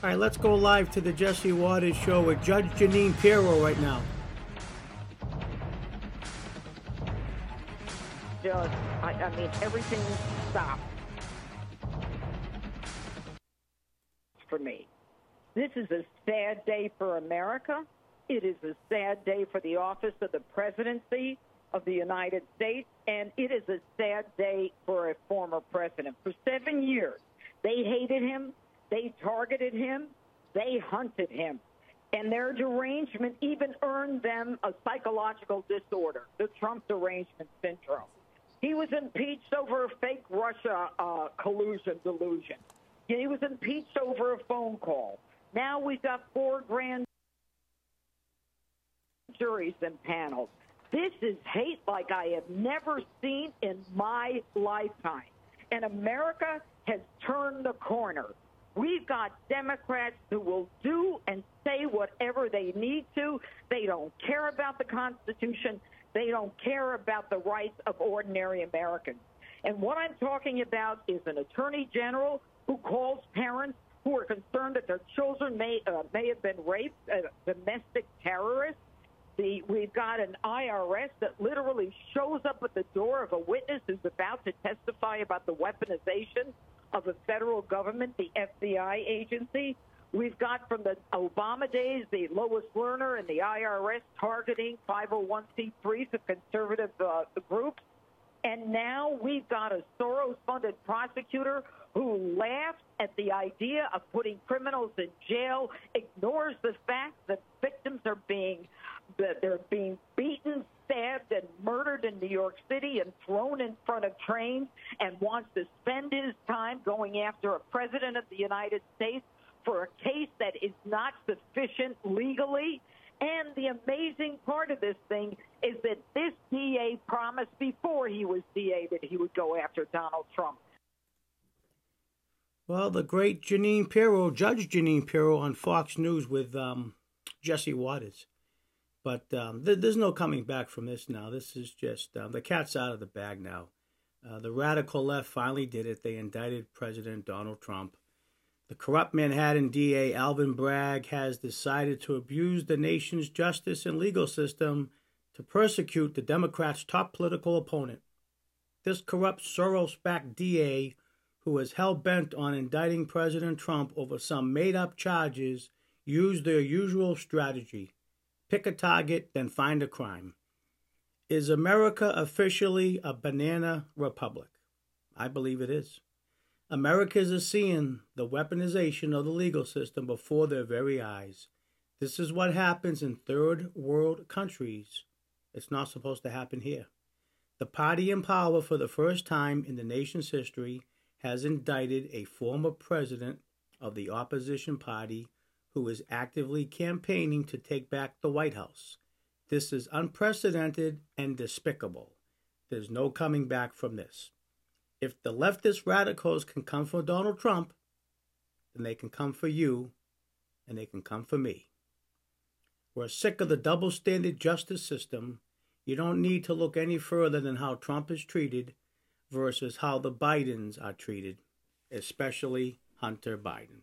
All right, let's go live to the Jesse Watters show with Judge Jeanine Pirro right now. Just, I, I mean, everything stopped for me. This is a sad day for America. It is a sad day for the office of the presidency of the United States, and it is a sad day for a former president. For seven years, they hated him, they targeted him, they hunted him. And their derangement even earned them a psychological disorder, the Trump derangement syndrome. He was impeached over a fake Russia uh, collusion delusion. He was impeached over a phone call. Now we've got four grand juries and panels. This is hate like I have never seen in my lifetime. And America has turned the corner. We've got Democrats who will do and say whatever they need to. They don't care about the Constitution. They don't care about the rights of ordinary Americans. And what I'm talking about is an attorney general who calls parents who are concerned that their children may uh, may have been raped, uh, domestic terrorists. The, we've got an IRS that literally shows up at the door of a witness who's about to testify about the weaponization of the federal government, the FBI agency. We've got from the Obama days the Lois Lerner and the IRS targeting 501c3s of conservative uh, groups. And now we've got a Soros funded prosecutor who laughs at the idea of putting criminals in jail, ignores the fact that victims are being that they're being beaten, stabbed, and murdered in New York City and thrown in front of trains, and wants to spend his time going after a president of the United States for a case that is not sufficient legally. And the amazing part of this thing is that this DA promised before he was DA that he would go after Donald Trump. Well, the great Jeanine Pirro, Judge Jeanine Pirro on Fox News with um, Jesse Watters. But um, th- there's no coming back from this now. This is just um, the cat's out of the bag now. Uh, the radical left finally did it. They indicted President Donald Trump. The corrupt Manhattan DA Alvin Bragg has decided to abuse the nation's justice and legal system to persecute the Democrats' top political opponent. This corrupt Soros backed DA, who is hell bent on indicting President Trump over some made up charges, used their usual strategy pick a target, then find a crime. Is America officially a banana republic? I believe it is. Americans are seeing the weaponization of the legal system before their very eyes. This is what happens in third world countries. It's not supposed to happen here. The party in power for the first time in the nation's history has indicted a former president of the opposition party who is actively campaigning to take back the White House. This is unprecedented and despicable. There's no coming back from this. If the leftist radicals can come for Donald Trump, then they can come for you and they can come for me. We're sick of the double standard justice system. You don't need to look any further than how Trump is treated versus how the Bidens are treated, especially Hunter Biden.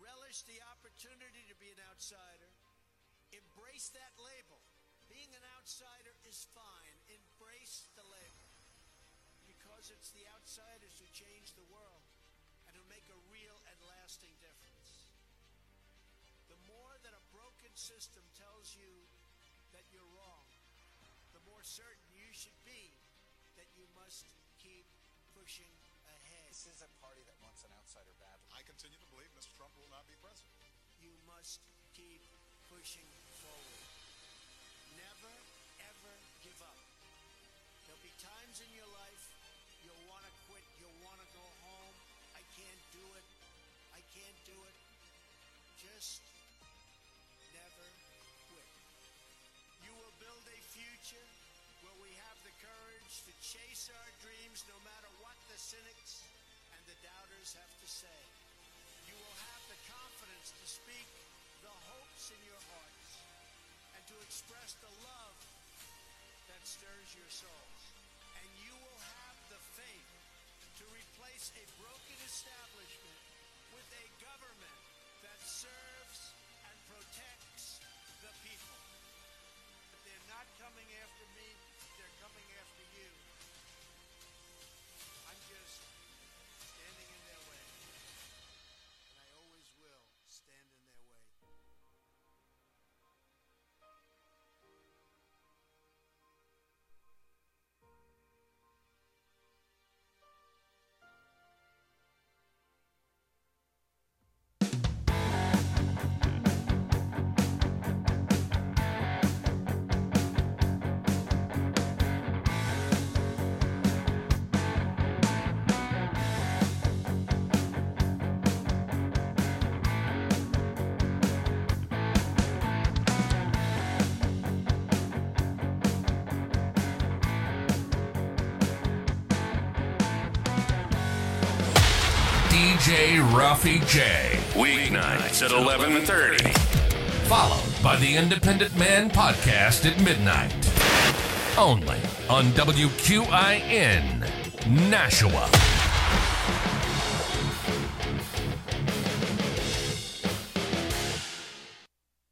Relish the opportunity to be an outsider. Embrace that label. Being an outsider is fine. Embrace the label. Because it's the outsiders who change the world and who make a real and lasting difference. The more that a broken system tells you that you're wrong, the more certain you should be that you must keep pushing. This is a party that wants an outsider badly. I continue to believe Mr. Trump will not be president. You must keep pushing forward. never, ever give up. There'll be times in your life you'll want to quit, you'll want to go home. I can't do it. I can't do it. Just never quit. You will build a future where we have the courage to chase our dreams no matter what the cynics the doubters have to say. You will have the confidence to speak the hopes in your hearts and to express the love that stirs your souls. And you will have the faith to replace a broken DJ Ruffy J. Weeknights at 11:30. Followed by the Independent Man podcast at midnight. Only on WQIN Nashua.